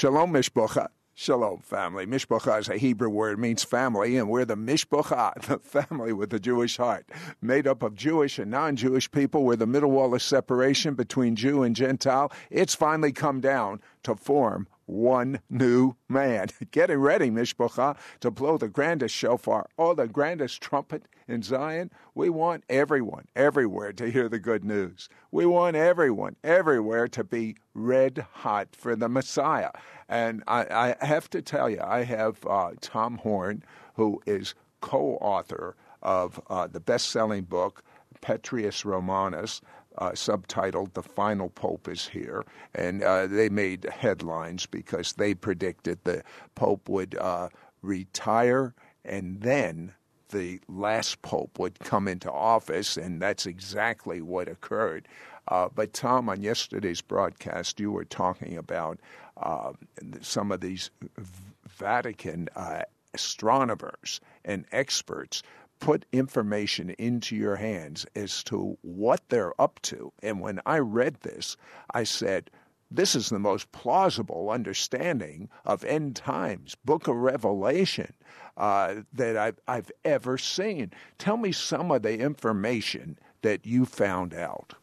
Shalom Mishpocha. Shalom, family. Mishpocha is a Hebrew word, means family, and we're the Mishpocha, the family with the Jewish heart. Made up of Jewish and non Jewish people, we're the middle wall of separation between Jew and Gentile. It's finally come down to form one new man. Getting ready, Mishpacha, to blow the grandest shofar or the grandest trumpet in Zion. We want everyone, everywhere to hear the good news. We want everyone, everywhere to be red hot for the Messiah. And I, I have to tell you, I have uh, Tom Horn, who is co author of uh, the best selling book, Petrus Romanus uh, subtitled "The Final Pope is Here," and uh, they made headlines because they predicted the Pope would uh, retire and then the last pope would come into office, and that's exactly what occurred. Uh, but Tom, on yesterday's broadcast, you were talking about uh, some of these Vatican uh, astronomers and experts put information into your hands as to what they're up to. And when I read this, I said, this is the most plausible understanding of end times, book of Revelation, uh, that I've, I've ever seen. Tell me some of the information that you found out.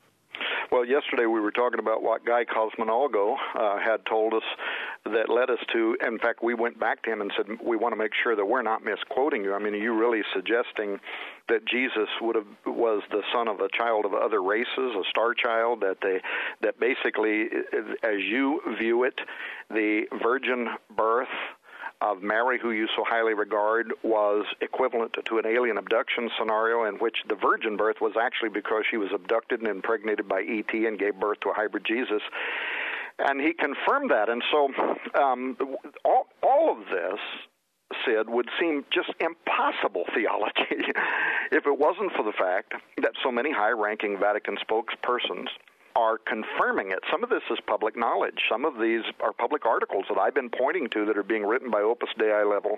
Well, yesterday we were talking about what Guy Consolmagno uh, had told us that led us to. In fact, we went back to him and said we want to make sure that we're not misquoting you. I mean, are you really suggesting that Jesus would have was the son of a child of other races, a star child? That they that basically, as you view it, the virgin birth of Mary, who you so highly regard, was equivalent to an alien abduction scenario in which the virgin birth was actually because she was abducted and impregnated by ET and gave birth to a hybrid Jesus. And he confirmed that. And so um, all, all of this Sid, would seem just impossible theology if it wasn't for the fact that so many high ranking Vatican spokespersons are confirming it. Some of this is public knowledge. Some of these are public articles that I've been pointing to that are being written by Opus Dei level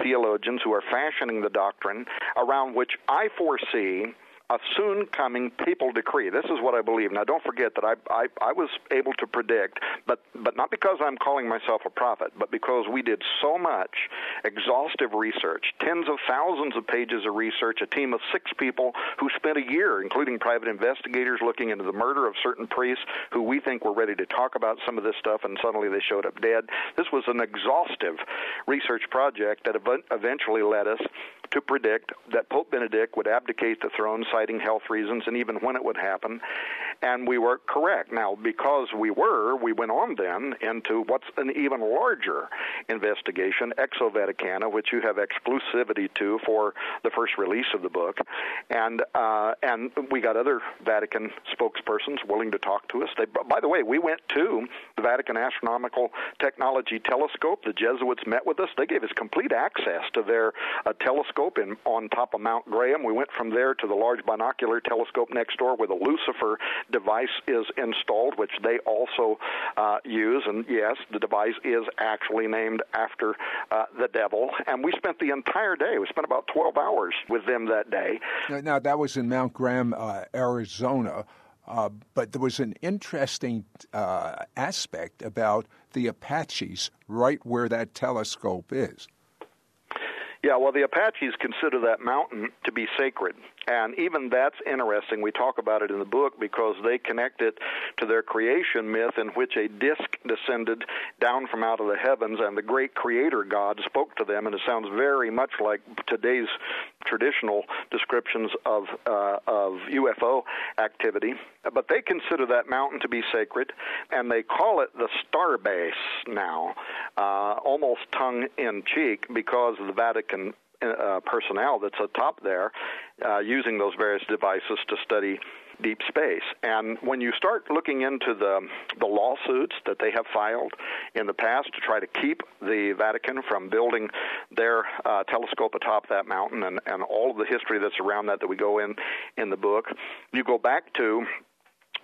theologians who are fashioning the doctrine around which I foresee a soon coming papal decree. This is what I believe. Now, don't forget that I, I, I was able to predict, but, but not because I'm calling myself a prophet, but because we did so much exhaustive research, tens of thousands of pages of research, a team of six people who spent a year, including private investigators, looking into the murder of certain priests who we think were ready to talk about some of this stuff, and suddenly they showed up dead. This was an exhaustive research project that eventually led us to predict that Pope Benedict would abdicate the throne, citing health reasons, and even when it would happen. And we were correct. Now, because we were, we went on then into what's an even larger investigation, Exo Vaticana, which you have exclusivity to for the first release of the book. And uh, and we got other Vatican spokespersons willing to talk to us. They, by the way, we went to the Vatican Astronomical Technology Telescope. The Jesuits met with us. They gave us complete access to their uh, telescope telescope in, on top of Mount Graham. We went from there to the large binocular telescope next door where the Lucifer device is installed, which they also uh, use. And yes, the device is actually named after uh, the devil. And we spent the entire day, we spent about 12 hours with them that day. Now, now that was in Mount Graham, uh, Arizona. Uh, but there was an interesting uh, aspect about the Apaches right where that telescope is. Yeah, well, the Apaches consider that mountain to be sacred. And even that's interesting. We talk about it in the book because they connect it to their creation myth, in which a disk descended down from out of the heavens, and the great creator God spoke to them. And it sounds very much like today's traditional descriptions of uh, of UFO activity. But they consider that mountain to be sacred, and they call it the Star Base now, uh, almost tongue in cheek, because the Vatican uh, personnel that's atop there uh, using those various devices to study deep space. And when you start looking into the the lawsuits that they have filed in the past to try to keep the Vatican from building their uh, telescope atop that mountain and, and all of the history that's around that that we go in in the book, you go back to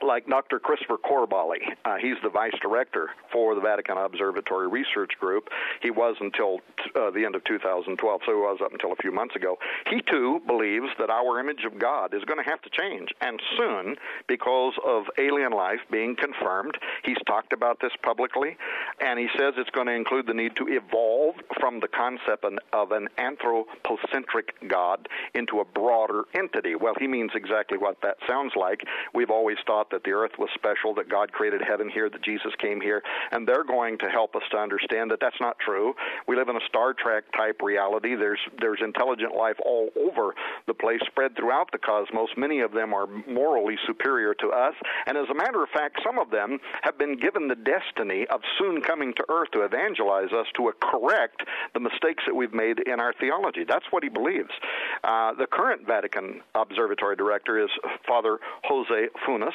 like Dr. Christopher Corbally. Uh, he's the vice director for the Vatican Observatory Research Group. He was until uh, the end of 2012, so he was up until a few months ago. He too believes that our image of God is going to have to change, and soon, because of alien life being confirmed. He's talked about this publicly, and he says it's going to include the need to evolve from the concept of an anthropocentric God into a broader entity. Well, he means exactly what that sounds like. We've always thought that the earth was special, that God created heaven here, that Jesus came here, and they're going to help us to understand that that's not true. We live in a Star Trek type reality. There's there's intelligent life all over the place, spread throughout the cosmos. Many of them are morally superior to us, and as a matter of fact, some of them have been given the destiny of soon coming to earth to evangelize us to correct the mistakes that we've made in our theology. That's what he believes. Uh, the current Vatican Observatory director is Father Jose Funes.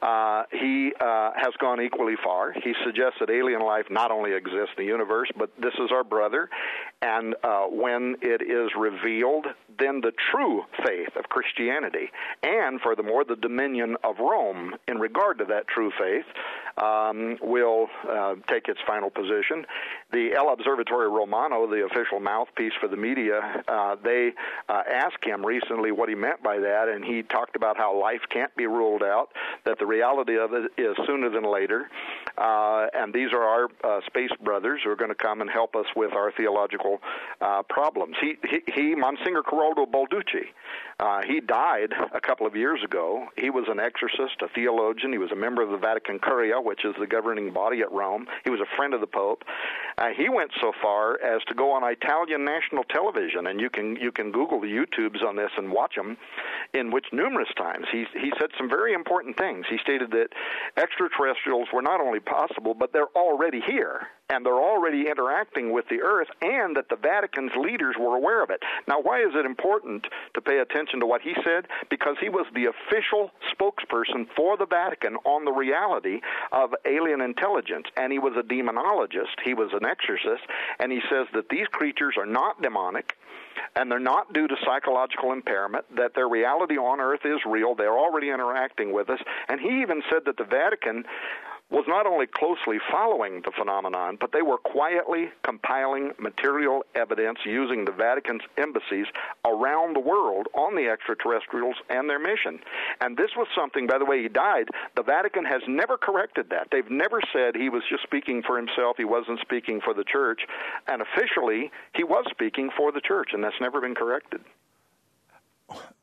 Uh, he uh, has gone equally far. He suggests that alien life not only exists in the universe, but this is our brother. And uh, when it is revealed, then the true faith of Christianity, and furthermore, the dominion of Rome in regard to that true faith, um, will uh, take its final position. The L'Osservatore Romano, the official mouthpiece for the media, uh, they uh, asked him recently what he meant by that, and he talked about how life can't be ruled out, that the reality of it is sooner than later, uh, and these are our uh, space brothers who are going to come and help us with our theological uh, problems. He, he, he Monsignor Corrado Balducci, uh, he died a couple of years ago. He was an exorcist, a theologian. He was a member of the Vatican Curia, which is the governing body at Rome. He was a friend of the Pope. Uh, he went so far as to go on Italian national television, and you can you can Google the YouTubes on this and watch them, in which numerous times he he said some very important things. He stated that extraterrestrials were not only possible, but they're already here and they're already interacting with the earth, and that the Vatican's leaders were aware of it. Now, why is it important to pay attention to what he said? Because he was the official spokesperson for the Vatican on the reality of alien intelligence, and he was a demonologist, he was an exorcist, and he says that these creatures are not demonic and they're not due to psychological impairment, that their reality on earth is real, they're already interacting with us, and he even said that the Vatican was not only closely following the phenomenon, but they were quietly compiling material evidence using the Vatican's embassies around the world on the extraterrestrials and their mission. And this was something, by the way, he died. The Vatican has never corrected that. They've never said he was just speaking for himself, he wasn't speaking for the church. And officially, he was speaking for the church, and that's never been corrected.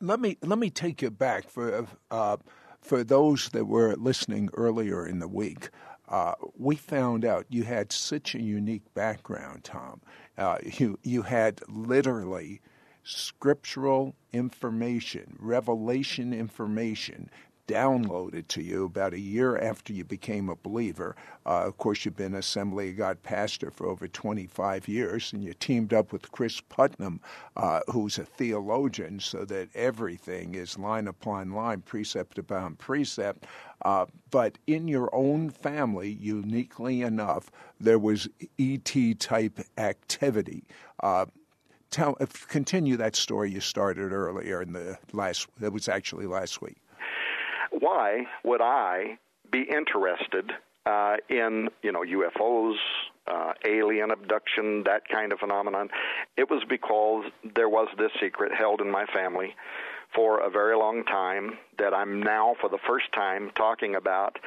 Let me let me take you back for uh, for those that were listening earlier in the week, uh, we found out you had such a unique background, Tom. Uh, you you had literally scriptural information, revelation information downloaded to you about a year after you became a believer. Uh, of course, you've been Assembly of God pastor for over 25 years, and you teamed up with Cris Putnam, uh, who's a theologian, so that everything is line upon line, precept upon precept. Uh, but in your own family, uniquely enough, there was ET type activity. Uh, tell, continue that story you started earlier in the last. That was actually last week why would I be interested uh, in you know UFOs, uh, alien abduction, that kind of phenomenon? It was because there was this secret held in my family for a very long time that I'm now, for the first time, talking about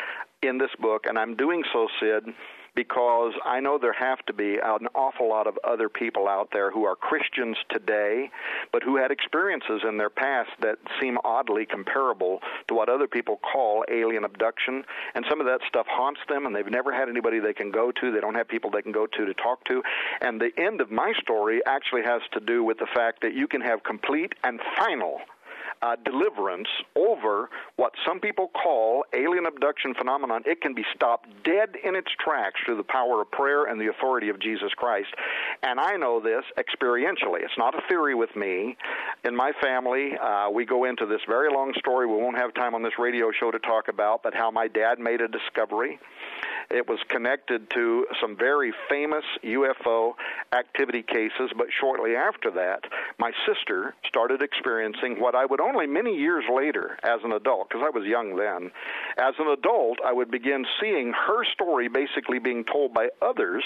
in this book, and I'm doing so, Sid because I know there have to be an awful lot of other people out there who are Christians today, but who had experiences in their past that seem oddly comparable to what other people call alien abduction. And some of that stuff haunts them, and they've never had anybody they can go to. They don't have people they can go to to talk to. And the end of my story actually has to do with the fact that you can have complete and final uh, deliverance over what some people call alien abduction phenomenon, it can be stopped dead in its tracks through the power of prayer and the authority of Jesus Christ. And I know this experientially. It's not a theory with me. In my family, uh, we go into this very long story we won't have time on this radio show to talk about, but how my dad made a discovery It was connected to some very famous UFO activity cases, but shortly after that, my sister started experiencing what I would only many years later, as an adult, because I was young then, as an adult, I would begin seeing her story basically being told by others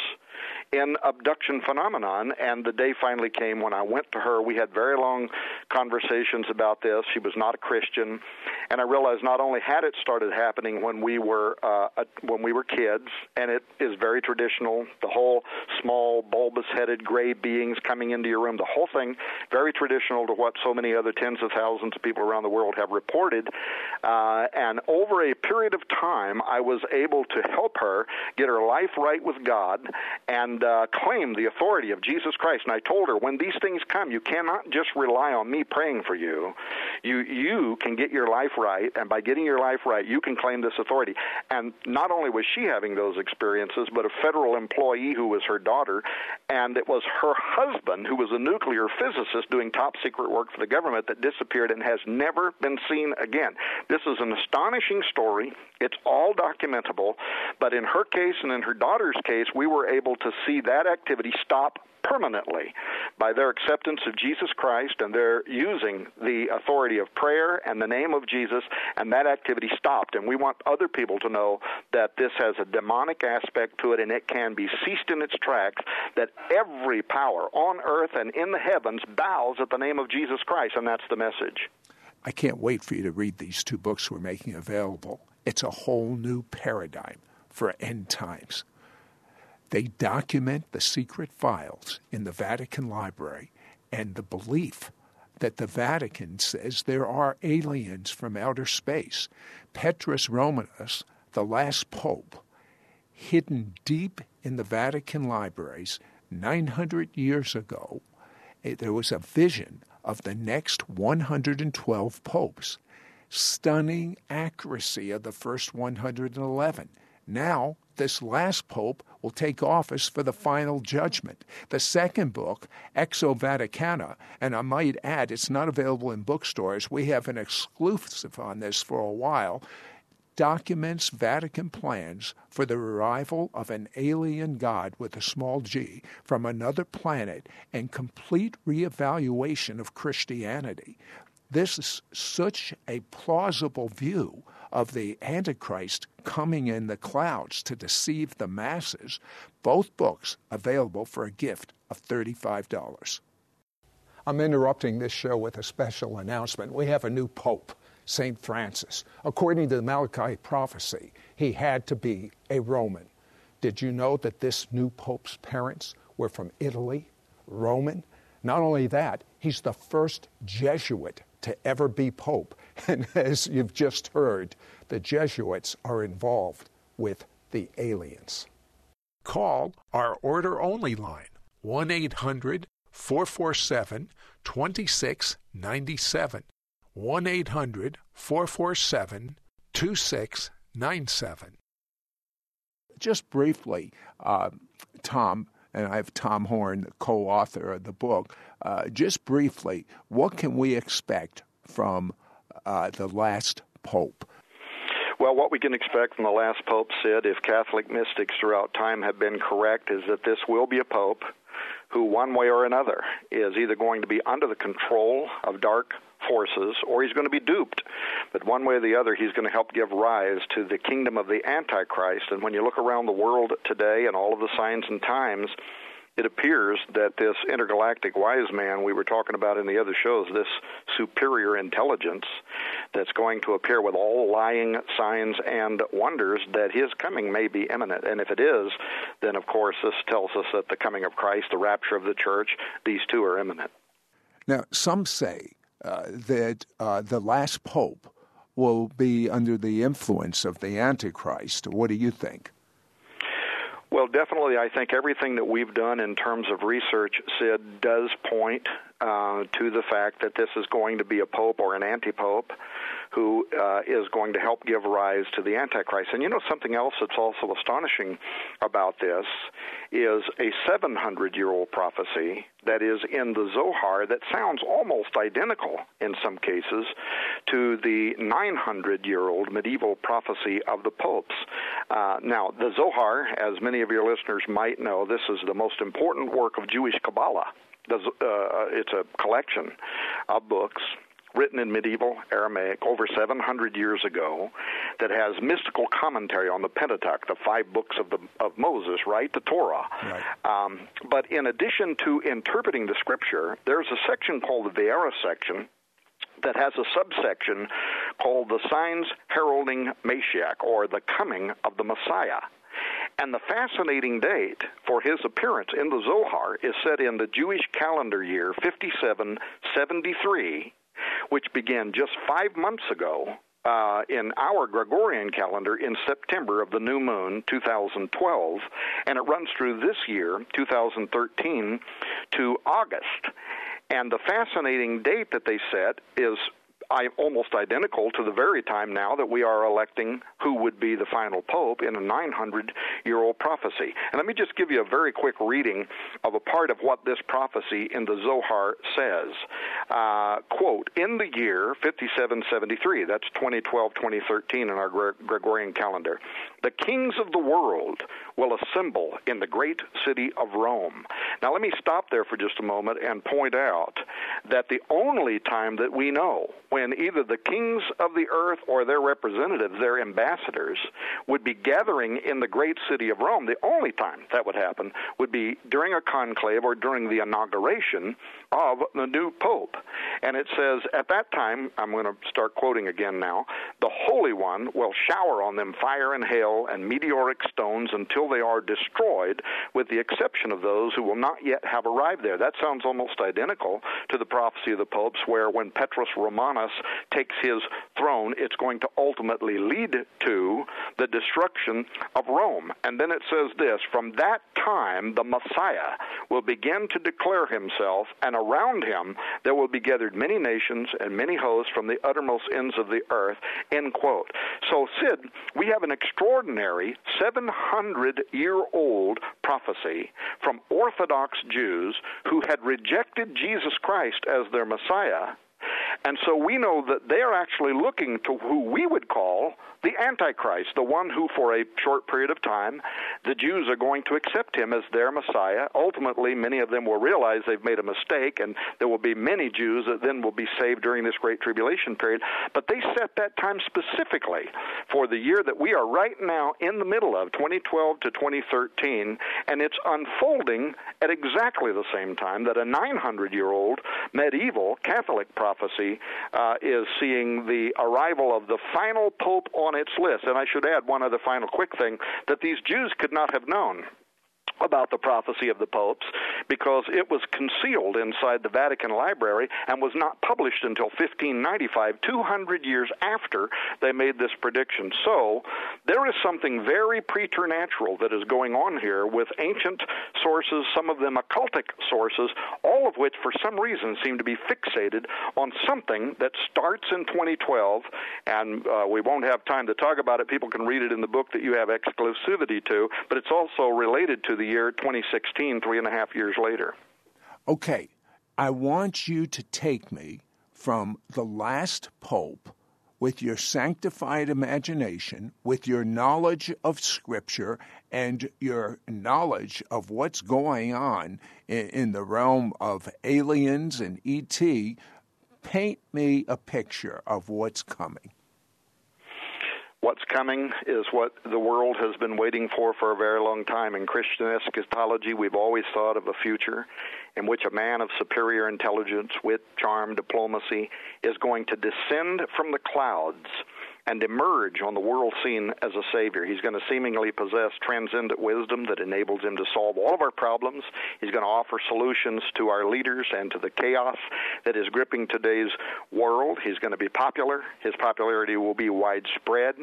in abduction phenomenon. And the day finally came when I went to her. We had very long conversations about this. She was not a Christian, and I realized not only had it started happening when we were uh, when we were kids, and it is very traditional. The whole small bulbous-headed gray beings coming into your room, the whole thing very traditional to what so many other tens of thousands of people around the world have reported. Uh, and over a period of time, I was able to help her get her life right with God and uh, claim the authority of Jesus Christ. And I told her, when these things come, you cannot just rely on me praying for you. You you can get your life right, and by getting your life right, you can claim this authority. And not only was she having those experiences, but a federal employee who was her daughter, and it was her husband who was a nuclear physicist doing top secret work for the government that disappeared and has never been seen again. This is an astonishing story. It's all documentable, but in her case and in her daughter's case, we were able to see that activity stop permanently by their acceptance of Jesus Christ and their using the authority of prayer and the name of Jesus, and that activity stopped. And we want other people to know that this has a demonic aspect to it and it can be ceased in its tracks, that every power on earth and in the heavens bows at the name of Jesus Christ, and that's the message. I can't wait for you to read these two books we're making available. It's a whole new paradigm for end times. They document the secret files in the Vatican Library and the belief that the Vatican says there are aliens from outer space. Petrus Romanus, the last pope, hidden deep in the Vatican libraries 900 years ago, eh, there was a vision of the next 112 popes. Stunning accuracy of the first 111. Now, this last pope will take office for the final judgment. The second book, Exo Vaticana, and I might add, it's not available in bookstores. We have an exclusive on this for a while. Documents Vatican plans for the arrival of an alien god with a small g from another planet and complete reevaluation of Christianity. This is such a plausible view of the Antichrist coming in the clouds to deceive the masses. Both books available for a gift of $35. I'm interrupting this show with a special announcement. We have a new pope, St. Francis. According to the Malachi prophecy, he had to be a Roman. Did you know that this new pope's parents were from Italy, Roman? Not only that, he's the first Jesuit to ever be pope. And as you've just heard, the Jesuits are involved with the aliens. Call our order only line 1 800 447 2697. 1 800 447 2697. Just briefly, uh, Tom, and I have Tom Horn, the co author of the book. Uh, just briefly, what can we expect from uh, the last pope? Well, what we can expect from the last pope, Sid, if Catholic mystics throughout time have been correct, is that this will be a pope who, one way or another, is either going to be under the control of dark forces or he's going to be duped. But one way or the other, he's going to help give rise to the kingdom of the Antichrist. And when you look around the world today and all of the signs and times, it appears that this intergalactic wise man we were talking about in the other shows, this superior intelligence that's going to appear with all lying signs and wonders, that his coming may be imminent. And if it is, then of course this tells us that the coming of Christ, the rapture of the church, these two are imminent. Now, some say uh, that uh, the last pope will be under the influence of the Antichrist. What do you think? Well, definitely, I think everything that we've done in terms of research, Sid, does point uh, to the fact that this is going to be a pope or an anti-pope who uh, is going to help give rise to the Antichrist. And you know something else that's also astonishing about this is a 700-year-old prophecy that is in the Zohar that sounds almost identical in some cases to the 900-year-old medieval prophecy of the popes. Uh, now, the Zohar, as many of your listeners might know, this is the most important work of Jewish Kabbalah. Uh, it's a collection of books written in medieval Aramaic over 700 years ago that has mystical commentary on the Pentateuch, the five books of the of Moses, right, the Torah. Right. Um, but in addition to interpreting the Scripture, there's a section called the Vayera section that has a subsection called the Signs Heralding Mashiach, or the Coming of the Messiah. And the fascinating date for his appearance in the Zohar is set in the Jewish calendar year 5773, which began just five months ago uh, in our Gregorian calendar in September of the new moon 2012, and it runs through this year 2013 to August. And the fascinating date that they set is I, almost identical to the very time now that we are electing who would be the final pope in a 900 year old prophecy. And let me just give you a very quick reading of a part of what this prophecy in the Zohar says. Uh, quote, in the year 5773, that's 2012 2013 in our Gregorian calendar, the kings of the world will assemble in the great city of Rome. Now, let me stop there for just a moment and point out that the only time that we know when either the kings of the earth or their representatives, their ambassadors, would be gathering in the great city of Rome, the only time that would happen would be during a conclave or during the inauguration of the new pope. And it says, at that time, I'm going to start quoting again now, the Holy One will shower on them fire and hail and meteoric stones until they are destroyed, with the exception of those who will not yet have arrived there. That sounds almost identical to the prophecy of the popes, where when Petrus Romanus takes his throne, it's going to ultimately lead to the destruction of Rome. And then it says this From that time, the Messiah will begin to declare himself, and around him there will be gathered many nations and many hosts from the uttermost ends of the earth. End quote. So, Sid, we have an extraordinary 700 year old prophecy from Orthodox Jews who had rejected Jesus Christ as their Messiah and so we know that they're actually looking to who we would call the Antichrist, the one who, for a short period of time, the Jews are going to accept him as their Messiah. Ultimately, many of them will realize they've made a mistake, and there will be many Jews that then will be saved during this great tribulation period. But they set that time specifically for the year that we are right now in the middle of, 2012 to 2013, and it's unfolding at exactly the same time that a 900 year old medieval Catholic prophecy uh, is seeing the arrival of the final pope on its list. And I should add one other final quick thing that these Jews could not have known about the prophecy of the popes because it was concealed inside the Vatican Library and was not published until 1595, 200 years after they made this prediction. So there is something very preternatural that is going on here with ancient sources, some of them occultic sources, all of which for some reason seem to be fixated on something that starts in 2012, and uh, we won't have time to talk about it. People can read it in the book that you have exclusivity to, but it's also related to the year 2016, three and a half years later. Okay, I want you to take me from the last pope with your sanctified imagination, with your knowledge of Scripture, and your knowledge of what's going on in, in the realm of aliens and ET. Paint me a picture of what's coming. What's coming is what the world has been waiting for for a very long time. In Christian eschatology, we've always thought of a future in which a man of superior intelligence, wit, charm, diplomacy is going to descend from the clouds and emerge on the world scene as a savior. He's going to seemingly possess transcendent wisdom that enables him to solve all of our problems. He's going to offer solutions to our leaders and to the chaos that is gripping today's world. He's going to be popular. His popularity will be widespread.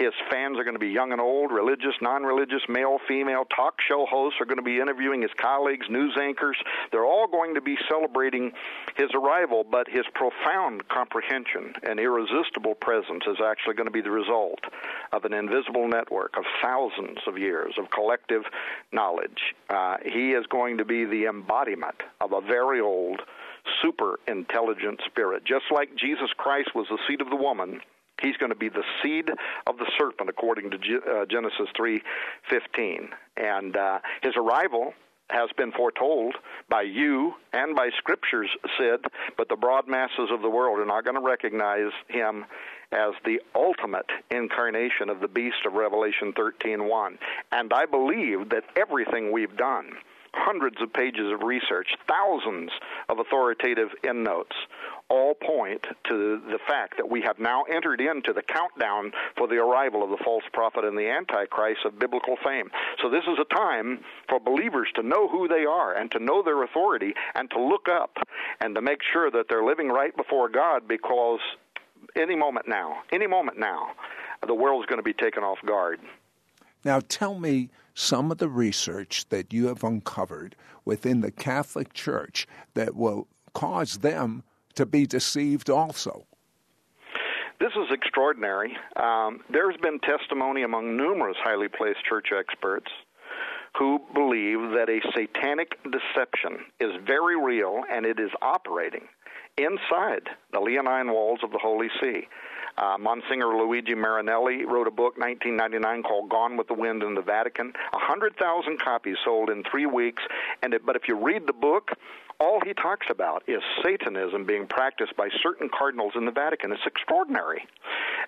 His fans are going to be young and old, religious, non religious, male, female. Talk show hosts are going to be interviewing his colleagues, news anchors. They're all going to be celebrating his arrival, but his profound comprehension and irresistible presence is actually going to be the result of an invisible network of thousands of years of collective knowledge. Uh, he is going to be the embodiment of a very old, super intelligent spirit. Just like Jesus Christ was the seed of the woman, he's going to be the seed of the serpent according to uh, Genesis 3:15. And uh, his arrival has been foretold by you and by scriptures said, but the broad masses of the world are not going to recognize him as the ultimate incarnation of the beast of Revelation 13:1. And I believe that everything we've done hundreds of pages of research, thousands of authoritative endnotes, all point to the fact that we have now entered into the countdown for the arrival of the false prophet and the antichrist of biblical fame. So this is a time for believers to know who they are and to know their authority and to look up and to make sure that they're living right before God because any moment now, any moment now, the world is going to be taken off guard. Now tell me some of the research that you have uncovered within the Catholic Church that will cause them to be deceived also. This is extraordinary. Um, there's been testimony among numerous highly placed church experts who believe that a satanic deception is very real and it is operating inside the Leonine walls of the Holy See. Uh, Monsignor Luigi Marinelli wrote a book, 1999, called Gone with the Wind in the Vatican. 100,000 copies sold in three weeks. And it, but if you read the book, all he talks about is Satanism being practiced by certain cardinals in the Vatican. It's extraordinary.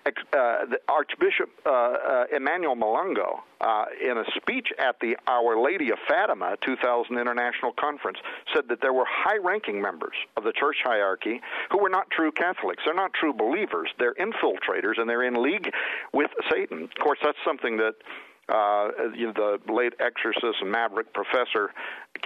Uh, Archbishop uh, uh, Emmanuel Milingo, uh, in a speech at the Our Lady of Fatima 2000 International Conference, said that there were high ranking members of the church hierarchy who were not true Catholics. They're not true believers. They're infiltrators and they're in league with Satan. Of course, that's something that uh, you know, the late exorcist and maverick professor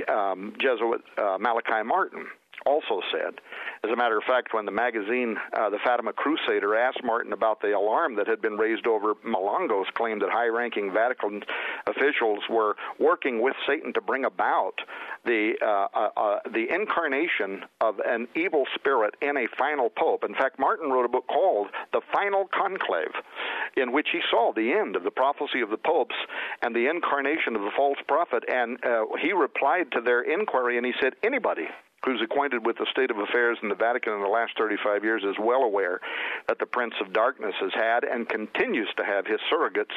um, Jesuit uh, Malachi Martin also said. As a matter of fact, when the magazine, uh, the Fatima Crusader, asked Martin about the alarm that had been raised over Milingo's claim that high ranking Vatican officials were working with Satan to bring about the, uh, uh, uh, the incarnation of an evil spirit in a final pope. In fact, Martin wrote a book called The Final Conclave, in which he saw the end of the prophecy of the popes and the incarnation of the false prophet. And uh, he replied to their inquiry and he said, anybody who's acquainted with the state of affairs in the Vatican in the last 35 years, is well aware that the Prince of Darkness has had and continues to have his surrogates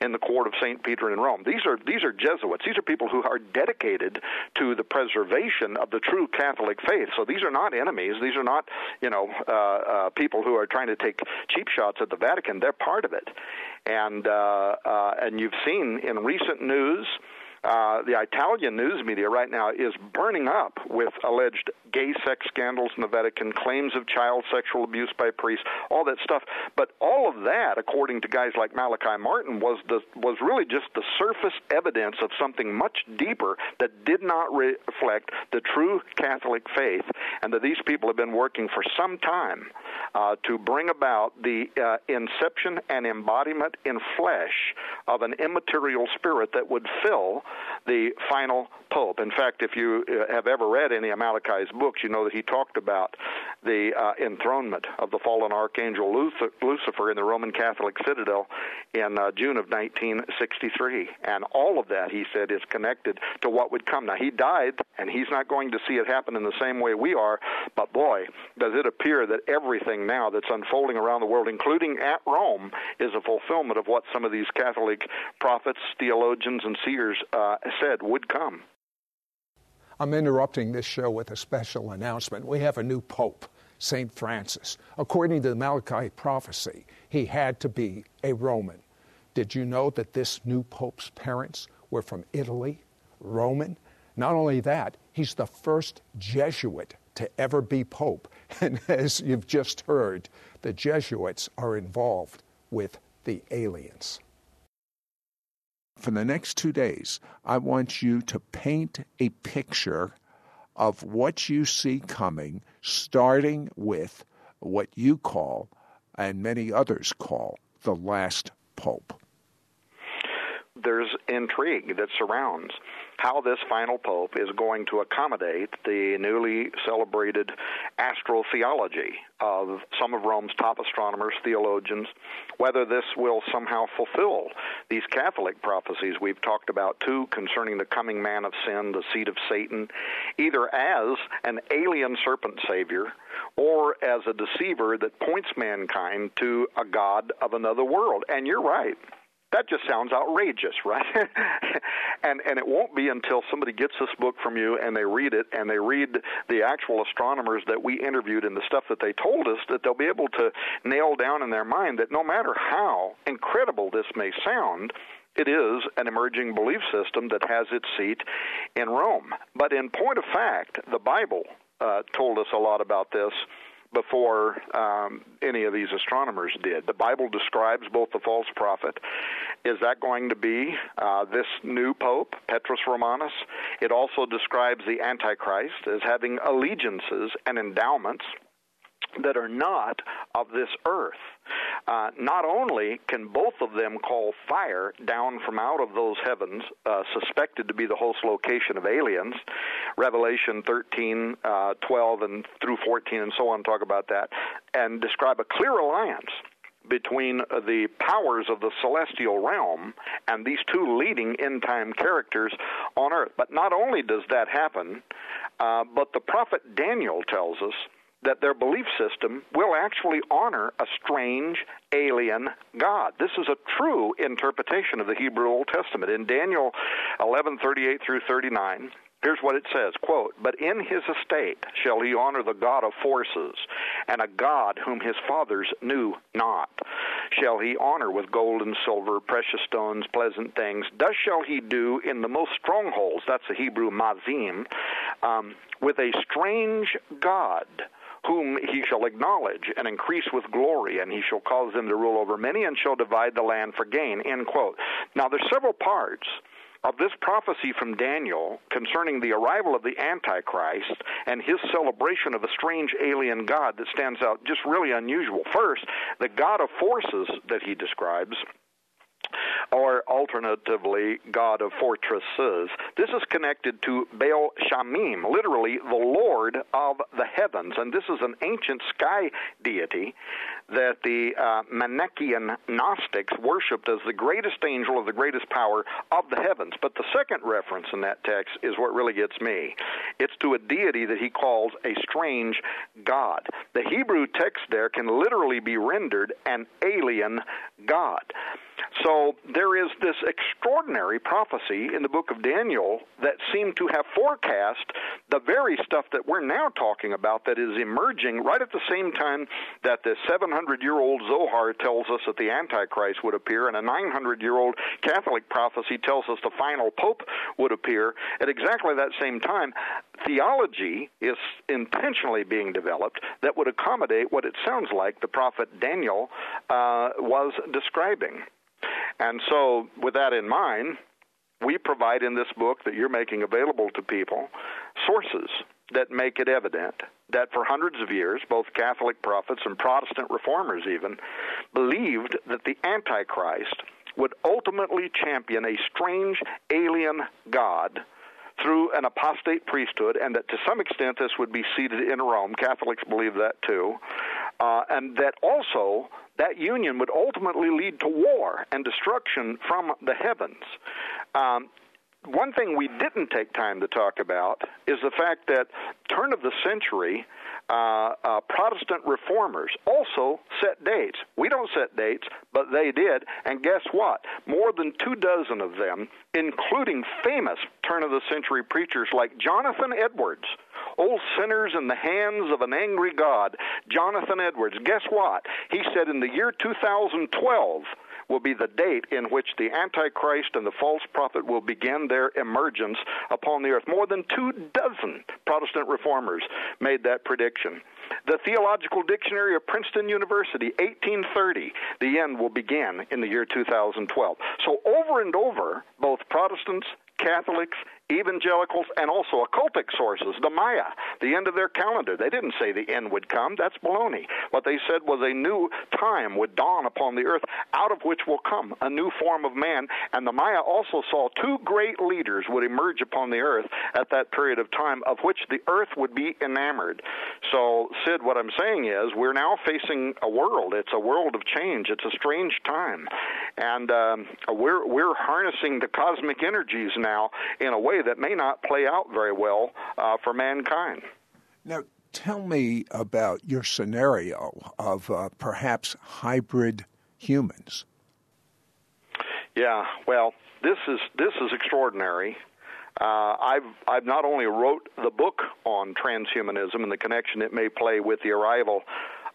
in the court of St. Peter in Rome. These are these are Jesuits. These are people who are dedicated to the preservation of the true Catholic faith. So these are not enemies. These are not you know uh, uh, people who are trying to take cheap shots at the Vatican. They're part of it, and uh, uh and you've seen in recent news. Uh, the Italian news media right now is burning up with alleged gay sex scandals in the Vatican, claims of child sexual abuse by priests, all that stuff. But all of that, according to guys like Malachi Martin, was the was really just the surface evidence of something much deeper that did not reflect the true Catholic faith, and that these people have been working for some time uh, to bring about the uh, inception and embodiment in flesh of an immaterial spirit that would fill the final pope. In fact, if you uh, have ever read any of Malachi's books, you know that he talked about the uh, enthronement of the fallen archangel Lucifer in the Roman Catholic citadel in uh, June of 1963. And all of that, he said, is connected to what would come. Now, he died, and he's not going to see it happen in the same way we are, but boy, does it appear that everything now that's unfolding around the world, including at Rome, is a fulfillment of what some of these Catholic prophets, theologians, and seers uh, Uh, said would come. I'm interrupting this show with a special announcement. We have a new pope, St. Francis. According to the Malachi prophecy, he had to be a Roman. Did you know that this new pope's parents were from Italy, Roman? Not only that, he's the first Jesuit to ever be pope. And as you've just heard, the Jesuits are involved with the aliens. For the next two days, I want you to paint a picture of what you see coming, starting with what you call, and many others call, the last pope? There's intrigue that surrounds how this final pope is going to accommodate the newly celebrated astrotheology of some of Rome's top astronomers, theologians, whether this will somehow fulfill these Catholic prophecies we've talked about too concerning the coming man of sin, the seed of Satan, either as an alien serpent savior or as a deceiver that points mankind to a God of another world. And you're right that just sounds outrageous, right? and and it won't be until somebody gets this book from you and they read it and they read the actual astronomers that we interviewed and the stuff that they told us that they'll be able to nail down in their mind that no matter how incredible this may sound, it is an emerging belief system that has its seat in Rome. But in point of fact, the Bible uh, told us a lot about this before um, any of these astronomers did. The Bible describes both the false prophet. Is that going to be uh, this new pope, Petrus Romanus? It also describes the Antichrist as having allegiances and endowments that are not of this earth. Uh, not only can both of them call fire down from out of those heavens, uh, suspected to be the host location of aliens, Revelation 13, uh, 12, and through 14, and so on talk about that, and describe a clear alliance between the powers of the celestial realm and these two leading end time characters on earth. But not only does that happen, uh, but the prophet Daniel tells us that their belief system will actually honor a strange alien god. This is a true interpretation of the Hebrew Old Testament. In Daniel 11:38 through 39, Here's what it says, quote, But in his estate shall he honor the God of forces, and a God whom his fathers knew not. Shall he honor with gold and silver, precious stones, pleasant things. Thus shall he do in the most strongholds, that's the Hebrew mazim, um, with a strange God whom he shall acknowledge and increase with glory, and he shall cause them to rule over many and shall divide the land for gain. End quote. Now, there's several parts of this prophecy from Daniel concerning the arrival of the Antichrist and his celebration of a strange alien God that stands out just really unusual. First, the God of forces that he describes or alternatively, God of fortresses. This is connected to Baal Shamim, literally the Lord of the heavens, and this is an ancient sky deity that the uh, Manichaean Gnostics worshipped as the greatest angel of the greatest power of the heavens. But the second reference in that text is what really gets me. It's to a deity that he calls a strange God. The Hebrew text there can literally be rendered an alien God. There is this extraordinary prophecy in the book of Daniel that seemed to have forecast the very stuff that we're now talking about that is emerging right at the same time that the 700 year old Zohar tells us that the Antichrist would appear, and a 900 year old Catholic prophecy tells us the final Pope would appear. At exactly that same time, theology is intentionally being developed that would accommodate what it sounds like the prophet Daniel uh, was describing. And so, with that in mind, we provide in this book that you're making available to people sources that make it evident that for hundreds of years, both Catholic prophets and Protestant reformers even believed that the Antichrist would ultimately champion a strange alien God through an apostate priesthood, and that to some extent this would be seated in Rome. Catholics believe that too. Uh, and that also that union would ultimately lead to war and destruction from the heavens. Um, one thing we didn't take time to talk about is the fact that turn of the century uh, uh, Protestant reformers also set dates. We don't set dates, but they did. And guess what? More than two dozen of them, including famous turn of the century preachers like Jonathan Edwards, old sinners in the hands of an angry God, Jonathan Edwards. Guess what? He said in the year 2012, will be the date in which the Antichrist and the false prophet will begin their emergence upon the earth. More than two dozen Protestant reformers made that prediction. The Theological Dictionary of Princeton University, 1830, the end will begin in the year 2012. So, over and over, both Protestants Catholics, evangelicals, and also occultic sources, the Maya, the end of their calendar. They didn't say the end would come. That's baloney. What they said was a new time would dawn upon the earth, out of which will come a new form of man. And the Maya also saw two great leaders would emerge upon the earth at that period of time, of which the earth would be enamored. So, Sid, what I'm saying is we're now facing a world. It's a world of change. It's a strange time. And um, we're, we're harnessing the cosmic energies now in a way way that may not play out very well uh, for mankind. Now, tell me about your scenario of uh, perhaps hybrid humans. Yeah, well, this is this is extraordinary. Uh, I've I've not only wrote the book on transhumanism and the connection it may play with the arrival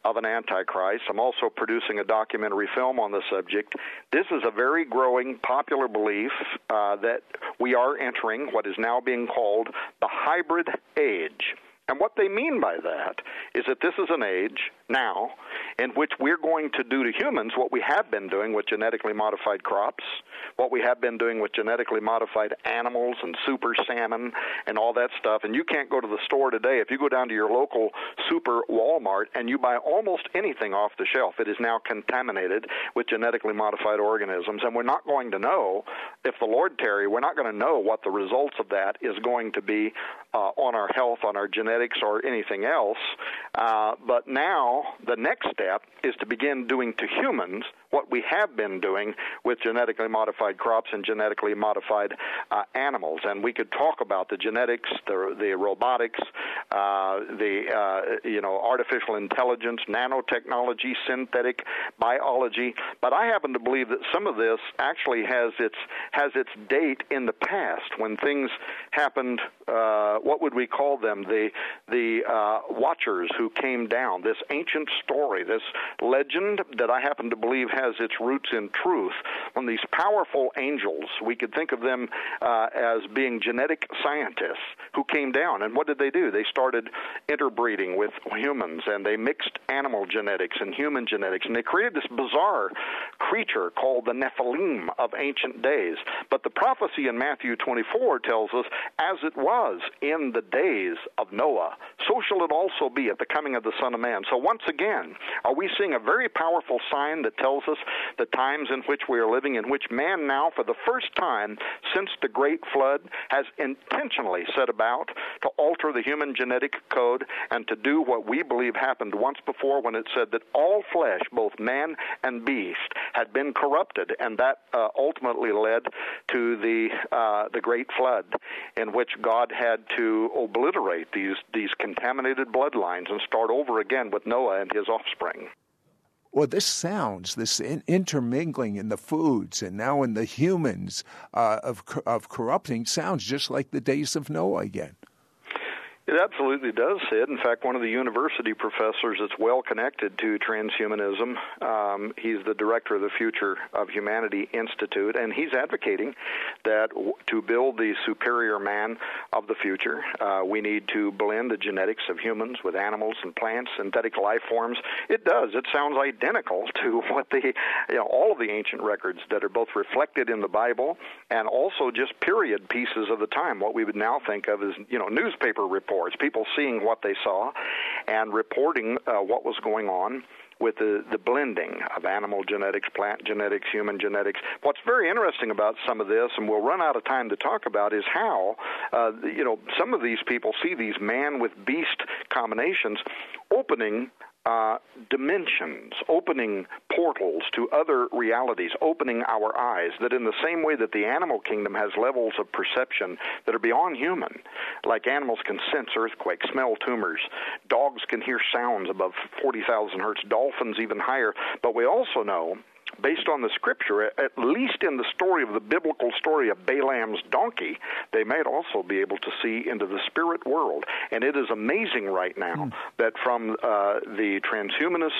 of an antichrist. I'm also producing a documentary film on the subject. This is a very growing popular belief uh, that we are entering what is now being called the hybrid age. And what they mean by that is that this is an age now in which we're going to do to humans what we have been doing with genetically modified crops, what we have been doing with genetically modified animals and super salmon and all that stuff. And you can't go to the store today. If you go down to your local super Walmart and you buy almost anything off the shelf, it is now contaminated with genetically modified organisms. And we're not going to know, if the Lord tarry, we're not going to know what the results of that is going to be uh, on our health, on our genetics, or anything else. Uh, but now the next step is to begin doing to humans what we have been doing with genetically modified crops and genetically modified uh, animals. And we could talk about the genetics, the, the robotics, uh, the uh, you know artificial intelligence, nanotechnology, synthetic biology. But I happen to believe that some of this actually has its has its date in the past when things happened. Uh, what would we call them? The the uh, Watchers who came down. This ancient story, this legend that I happen to believe has its roots in truth. When these powerful angels, we could think of them uh, as being genetic scientists who came down. And what did they do? They started interbreeding with humans and they mixed animal genetics and human genetics. And they created this bizarre creature called the Nephilim of ancient days. But the prophecy in Matthew 24 tells us, as it was in the days of Noah, so shall it also be at the coming of the Son of Man. So once again, are we seeing a very powerful sign that tells us the times in which we are living, in which man now, for the first time since the Great Flood, has intentionally set about to alter the human genetic code and to do what we believe happened once before when it said that all flesh, both man and beast, had been corrupted, and that uh, ultimately led to the uh, the Great Flood, in which God had to obliterate these these contaminated bloodlines and start over again with Noah and his offspring. Well, this sounds, this in- intermingling in the foods and now in the humans uh, of, of corrupting sounds just like the days of Noah again. It absolutely does, Sid. In fact, one of the university professors that's well connected to transhumanism, um, he's the director of the Future of Humanity Institute, and he's advocating that w- to build the superior man of the future, uh, we need to blend the genetics of humans with animals and plants, synthetic life forms. It does. It sounds identical to what the, you know, all of the ancient records that are both reflected in the Bible and also just period pieces of the time. What we would now think of as, you know, newspaper reports people seeing what they saw and reporting uh, what was going on with the, the blending of animal genetics, plant genetics, human genetics. What's very interesting about some of this, and we'll run out of time to talk about, is how, uh, you know, some of these people see these man with beast combinations opening uh, dimensions, opening portals to other realities, opening our eyes. That in the same way that the animal kingdom has levels of perception that are beyond human, like animals can sense earthquakes, smell tumors, dogs can hear sounds above 40,000 hertz, dolphins even higher. But we also know based on the scripture, at least in the story of the biblical story of Balaam's donkey, they might also be able to see into the spirit world. And it is amazing right now mm. that from uh, the transhumanists,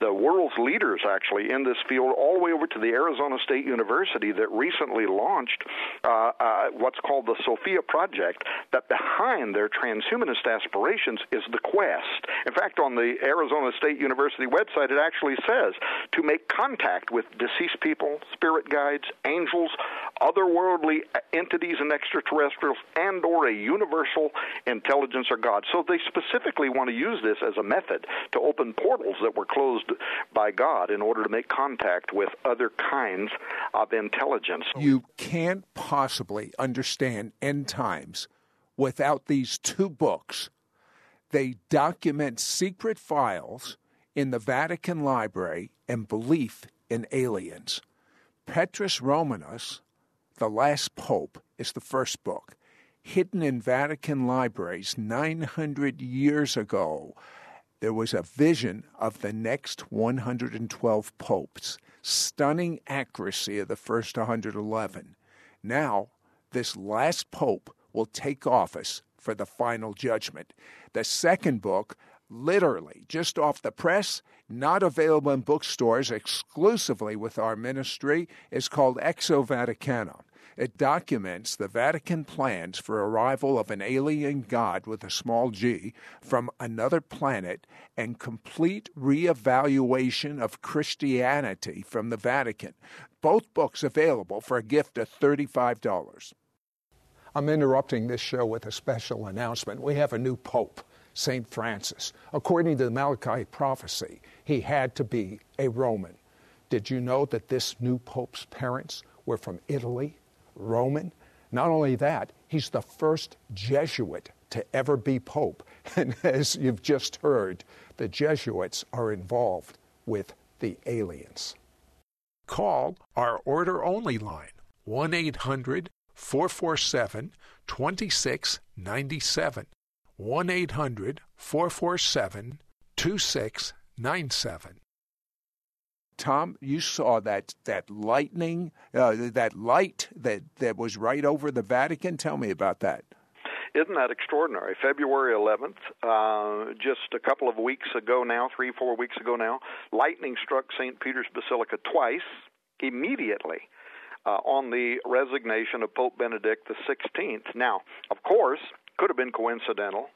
the world's leaders actually in this field, all the way over to the Arizona State University that recently launched uh, uh, what's called the Sophia Project, that behind their transhumanist aspirations is the quest. In fact, on the Arizona State University website, it actually says to make contact with deceased people, spirit guides, angels, otherworldly entities and extraterrestrials, and or a universal intelligence or God. So they specifically want to use this as a method to open portals that were closed by God in order to make contact with other kinds of intelligence. You can't possibly understand end times without these two books. They document secret files in the Vatican Library and belief in aliens. Petrus Romanus, The Last Pope, is the first book. Hidden in Vatican libraries 900 years ago, there was a vision of the next 112 popes, stunning accuracy of the first 111. Now, this last pope will take office for the final judgment. The second book, literally just off the press, not available in bookstores exclusively with our ministry, is called Exo Vaticana. It documents the Vatican plans for arrival of an alien god with a small g from another planet and complete reevaluation of Christianity from the Vatican. Both books available for a gift of $35. I'm interrupting this show with a special announcement. We have a new pope, St. Francis. According to the Malachi prophecy, he had to be a Roman. Did you know that this new pope's parents were from Italy? Roman. Not only that, he's the first Jesuit to ever be pope. And as you've just heard, the Jesuits are involved with the aliens. Call our order only line 1 800 447 2697. 1 800 447 2697. Tom, you saw that that lightning, uh, that light that that was right over the Vatican. Tell me about that. Isn't that extraordinary? February 11th, uh, just a couple of weeks ago now, three, four weeks ago now, lightning struck St. Peter's Basilica twice, immediately, uh, on the resignation of Pope Benedict XVI. Now, of course, could have been coincidental,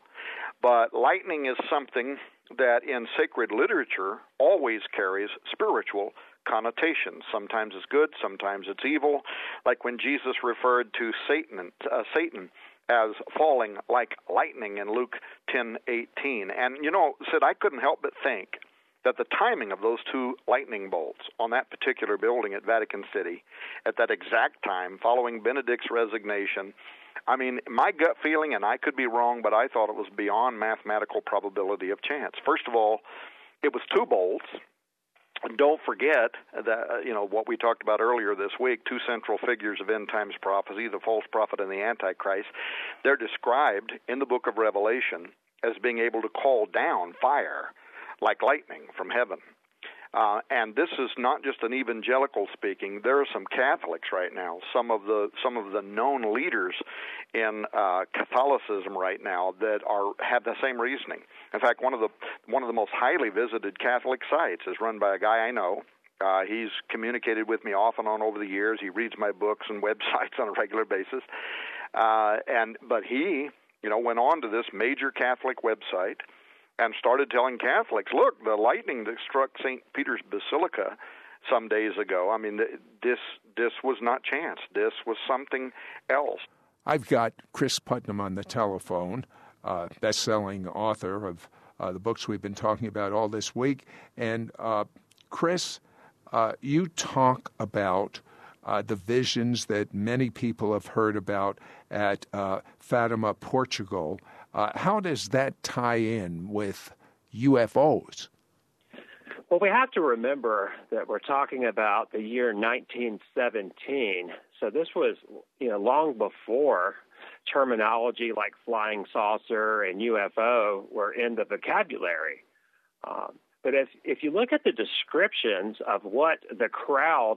but lightning is something that in sacred literature always carries spiritual connotations. Sometimes it's good, sometimes it's evil. Like when Jesus referred to Satan, uh, Satan as falling like lightning in Luke 10:18. And you know, said I couldn't help but think that the timing of those two lightning bolts on that particular building at Vatican City at that exact time following Benedict's resignation I mean, my gut feeling, and I could be wrong, but I thought it was beyond mathematical probability of chance. First of all, it was two bolts. And don't forget that uh, you know what we talked about earlier this week. Two central figures of end times prophecy: the false prophet and the antichrist. They're described in the book of Revelation as being able to call down fire like lightning from heaven. Uh, and this is not just an evangelical speaking. There are some Catholics right now, some of the some of the known leaders in uh, Catholicism right now that are have the same reasoning. In fact, one of the one of the most highly visited Catholic sites is run by a guy I know. Uh, he's communicated with me off and on over the years. He reads my books and websites on a regular basis. Uh, and but he, you know, went on to this major Catholic website and started telling Catholics, look, the lightning that struck St. Peter's Basilica some days ago, I mean, this this was not chance. This was something else. I've got Cris Putnam on the telephone, uh, best-selling author of uh, the books we've been talking about all this week. And uh, Cris, uh, you talk about uh, the visions that many people have heard about at uh, Fatima, Portugal, uh, how does that tie in with UFOs? Well, we have to remember that we're talking about the year 1917. So this was, you know, long before terminology like flying saucer and UFO were in the vocabulary. Um, but if if you look at the descriptions of what the crowd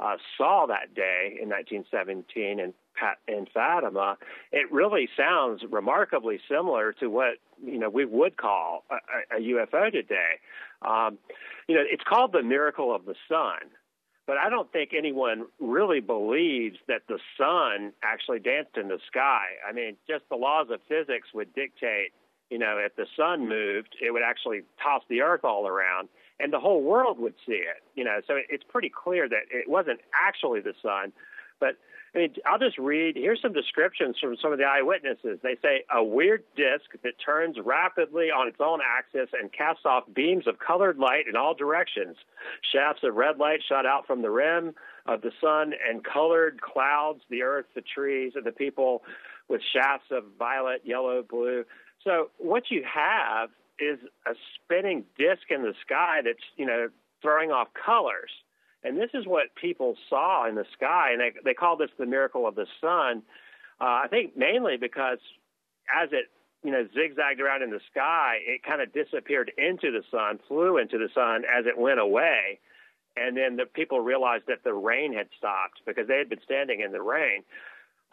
uh, saw that day in 1917 in, in Fatima, it really sounds remarkably similar to what you know we would call a, a UFO today. Um, you know, it's called the miracle of the sun, but I don't think anyone really believes that the sun actually danced in the sky. I mean, just the laws of physics would dictate you know, if the sun moved, it would actually toss the earth all around and the whole world would see it, you know. So it's pretty clear that it wasn't actually the sun. But I mean, I'll just read. Here's some descriptions from some of the eyewitnesses. They say a weird disk that turns rapidly on its own axis and casts off beams of colored light in all directions. Shafts of red light shot out from the rim of the sun and colored clouds, the earth, the trees, and the people with shafts of violet, yellow, blue. So what you have is a spinning disk in the sky that's, you know, throwing off colors. And this is what people saw in the sky, and they, they call this the miracle of the sun. Uh, I think mainly because as it you know zigzagged around in the sky, it kind of disappeared into the sun, flew into the sun as it went away, and then the people realized that the rain had stopped because they had been standing in the rain.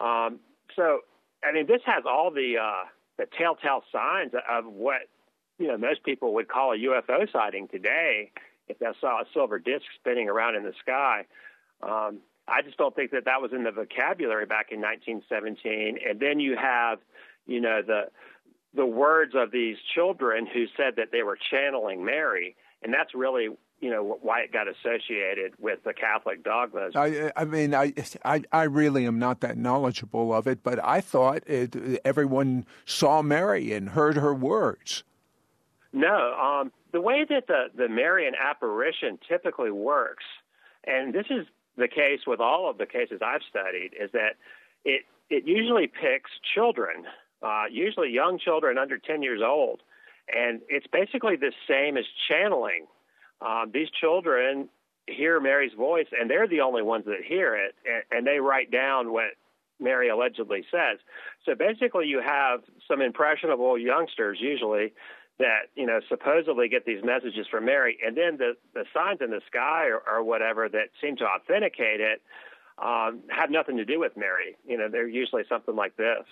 Um, so, I mean, this has all the uh, the telltale signs of what you know most people would call a UFO sighting today if they saw a silver disc spinning around in the sky. Um, I just don't think that that was in the vocabulary back in 1917. And then you have, you know, the the words of these children who said that they were channeling Mary, and that's really you know why it got associated with the Catholic dogmas. I, I mean, I, I, I really am not that knowledgeable of it, but I thought it, everyone saw Mary and heard her words. No, um, the way that the the Marian apparition typically works, and this is the case with all of the cases I've studied, is that it it usually picks children, uh, usually young children under 10 years old, and it's basically the same as channeling. Um, these children hear Mary's voice, and they're the only ones that hear it, and, and they write down what Mary allegedly says. So basically, you have some impressionable youngsters, usually, that you know supposedly get these messages from Mary, and then the the signs in the sky or, or whatever that seem to authenticate it um, have nothing to do with Mary. You know, they're usually something like this.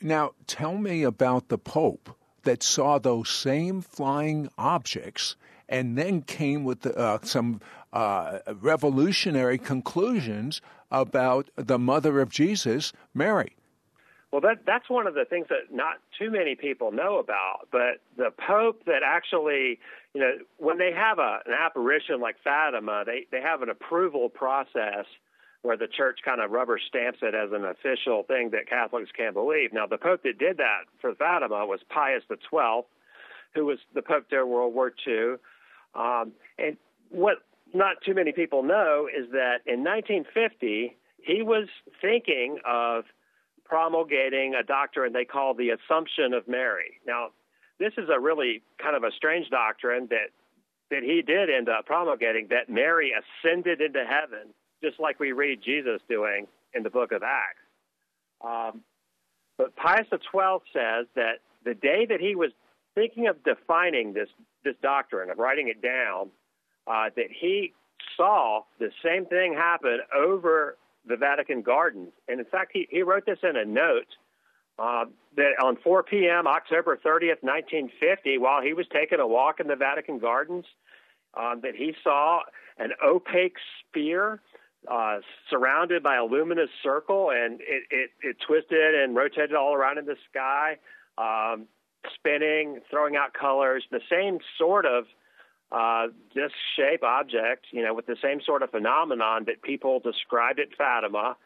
Now, tell me about the Pope that saw those same flying objects and then came with uh, some uh, revolutionary conclusions about the mother of Jesus, Mary. Well, that that's one of the things that not too many people know about. But the Pope that actually, you know, when they have a, an apparition like Fatima, they they have an approval process where the church kind of rubber stamps it as an official thing that Catholics can believe. Now, the Pope that did that for Fatima was Pius XII, who was the Pope during World War II. Um, and what not too many people know is that in 1950 he was thinking of promulgating a doctrine they call the Assumption of Mary. Now, this is a really kind of a strange doctrine that that he did end up promulgating that Mary ascended into heaven, just like we read Jesus doing in the book of Acts. Um, but Pius XII says that the day that he was thinking of defining this this doctrine, of writing it down, uh, that he saw the same thing happen over the Vatican Gardens. And in fact, he, he wrote this in a note uh, that on 4 p.m., October 30th, 1950, while he was taking a walk in the Vatican Gardens, uh, that he saw an opaque sphere uh, surrounded by a luminous circle, and it, it, it, twisted and rotated all around in the sky, um, spinning, throwing out colors, the same sort of uh, disc shape object, you know, with the same sort of phenomenon that people described at Fatima.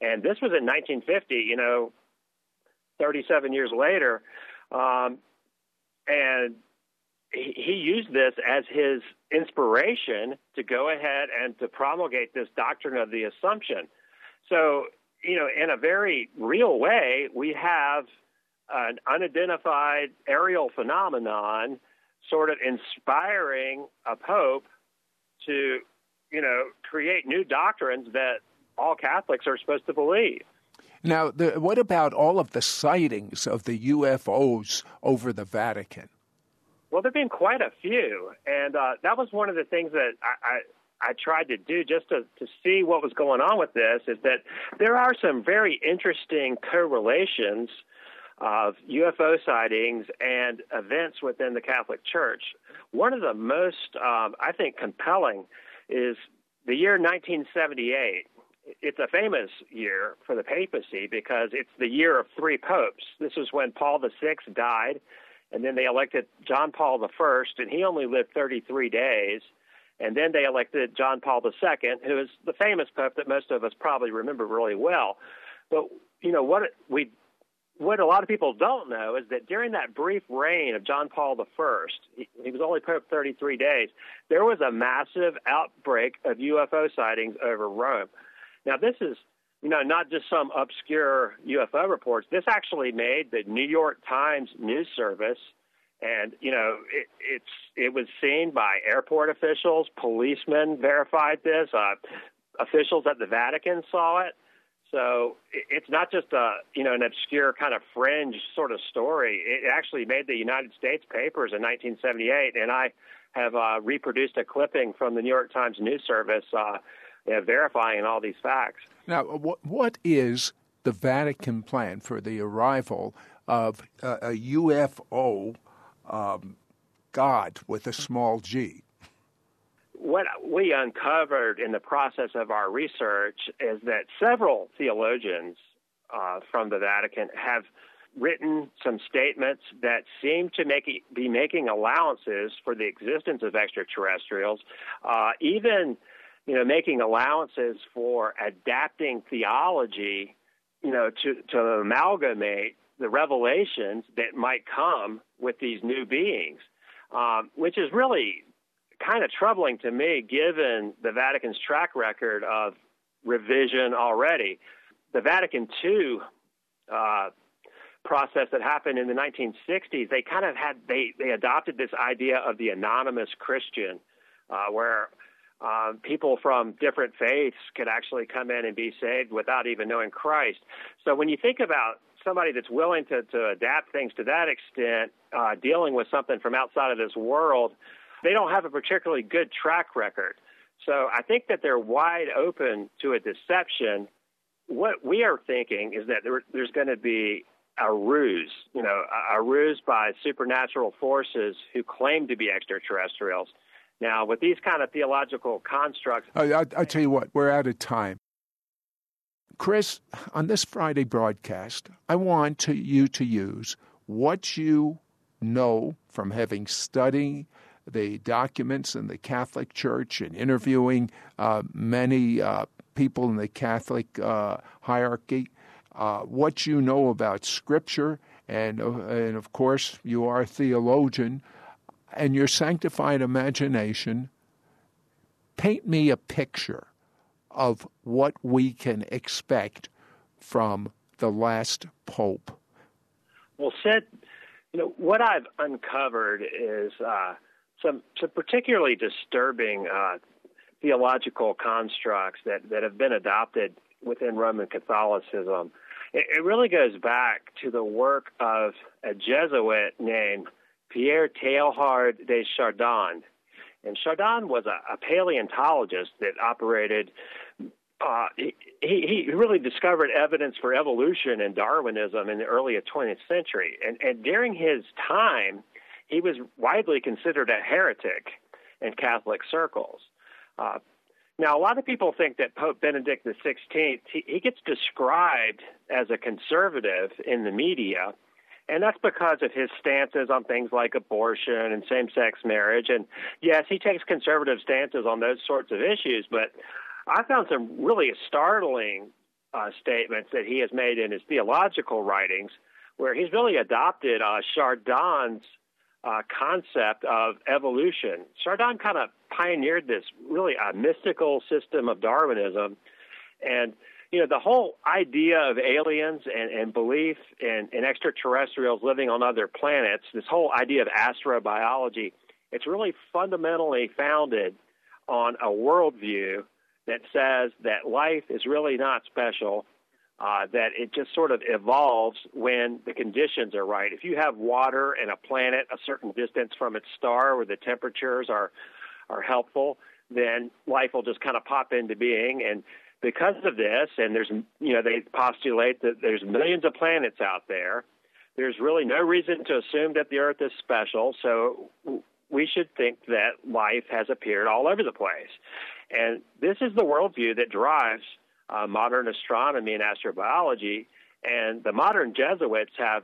And this was in 1950, you know, 37 years later. Um, and he, he used this as his inspiration to go ahead and to promulgate this doctrine of the Assumption. So, you know, in a very real way, we have an unidentified aerial phenomenon sort of inspiring a pope to, you know, create new doctrines that all Catholics are supposed to believe. Now, the, what about all of the sightings of the UFOs over the Vatican? Well, there have been quite a few, and uh, that was one of the things that I, I, I tried to do just to, to see what was going on with this. Is that there are some very interesting correlations of UFO sightings and events within the Catholic Church. One of the most, um, I think, compelling is the year 1978. it's a famous year for the papacy because it's the year of three popes. This is when Paul VI died, and then they elected John Paul I, and he only lived 33 days. And then they elected John Paul II, who is the famous pope that most of us probably remember really well. But you know what we what a lot of people don't know is that during that brief reign of John Paul I, he, he was only pope 33 days, there was a massive outbreak of UFO sightings over Rome. Now, this is, you know, not just some obscure UFO reports. This actually made the New York Times news service, and you know, it, it's it was seen by airport officials, policemen verified this, uh, officials at the Vatican saw it. So it's not just a you know an obscure kind of fringe sort of story. It actually made the United States papers in 1978, and I have uh, reproduced a clipping from the New York Times news service. Uh, uh, verifying all these facts. Now, what, what is the Vatican plan for the arrival of uh, a UFO um, God with a small g? What we uncovered in the process of our research is that several theologians uh, from the Vatican have written some statements that seem to make, be making allowances for the existence of extraterrestrials, uh, even you know, making allowances for adapting theology, you know, to, to amalgamate the revelations that might come with these new beings, um, which is really kind of troubling to me given the Vatican's track record of revision already. The Vatican II uh, process that happened in the 1960s, they kind of had they they adopted this idea of the anonymous Christian, uh, where um, people from different faiths could actually come in and be saved without even knowing Christ. So when you think about somebody that's willing to, to adapt things to that extent, uh, dealing with something from outside of this world, they don't have a particularly good track record. So I think that they're wide open to a deception. What we are thinking is that there, there's going to be a ruse, you know, a, a ruse by supernatural forces who claim to be extraterrestrials now, with these kind of theological constructs. Oh, I, I, I tell you what, we're out of time. Cris, on this Friday broadcast, I want to, you to use what you know from having studied the documents in the Catholic Church and interviewing uh, many uh, people in the Catholic uh, hierarchy, uh, what you know about Scripture, and, uh, and of course, you are a theologian and your sanctified imagination paint me a picture of what we can expect from the last pope. Well, Sid, you know what I've uncovered is uh, some some particularly disturbing uh, theological constructs that that have been adopted within Roman Catholicism. It, it really goes back to the work of a Jesuit named Pierre Teilhard de Chardin. And Chardin was a, a paleontologist that operated. Uh, he, he really discovered evidence for evolution and Darwinism in the early 20th century. And, and during his time, he was widely considered a heretic in Catholic circles. Uh, now, a lot of people think that Pope Benedict XVI, he, he gets described as a conservative in the media, and that's because of his stances on things like abortion and same sex marriage. And yes, he takes conservative stances on those sorts of issues, but I found some really startling uh, statements that he has made in his theological writings where he's really adopted uh, Chardin's uh, concept of evolution. Chardin kind of pioneered this really a mystical system of Darwinism. And you know, the whole idea of aliens and, and belief in, in extraterrestrials living on other planets, this whole idea of astrobiology, it's really fundamentally founded on a worldview that says that life is really not special, uh, that it just sort of evolves when the conditions are right. If you have water and a planet a certain distance from its star where the temperatures are, are helpful, then life will just kind of pop into being. And because of this, and there's, you know, they postulate that there's millions of planets out there. There's really no reason to assume that the Earth is special, so we should think that life has appeared all over the place. And this is the worldview that drives uh, modern astronomy and astrobiology. And the modern Jesuits have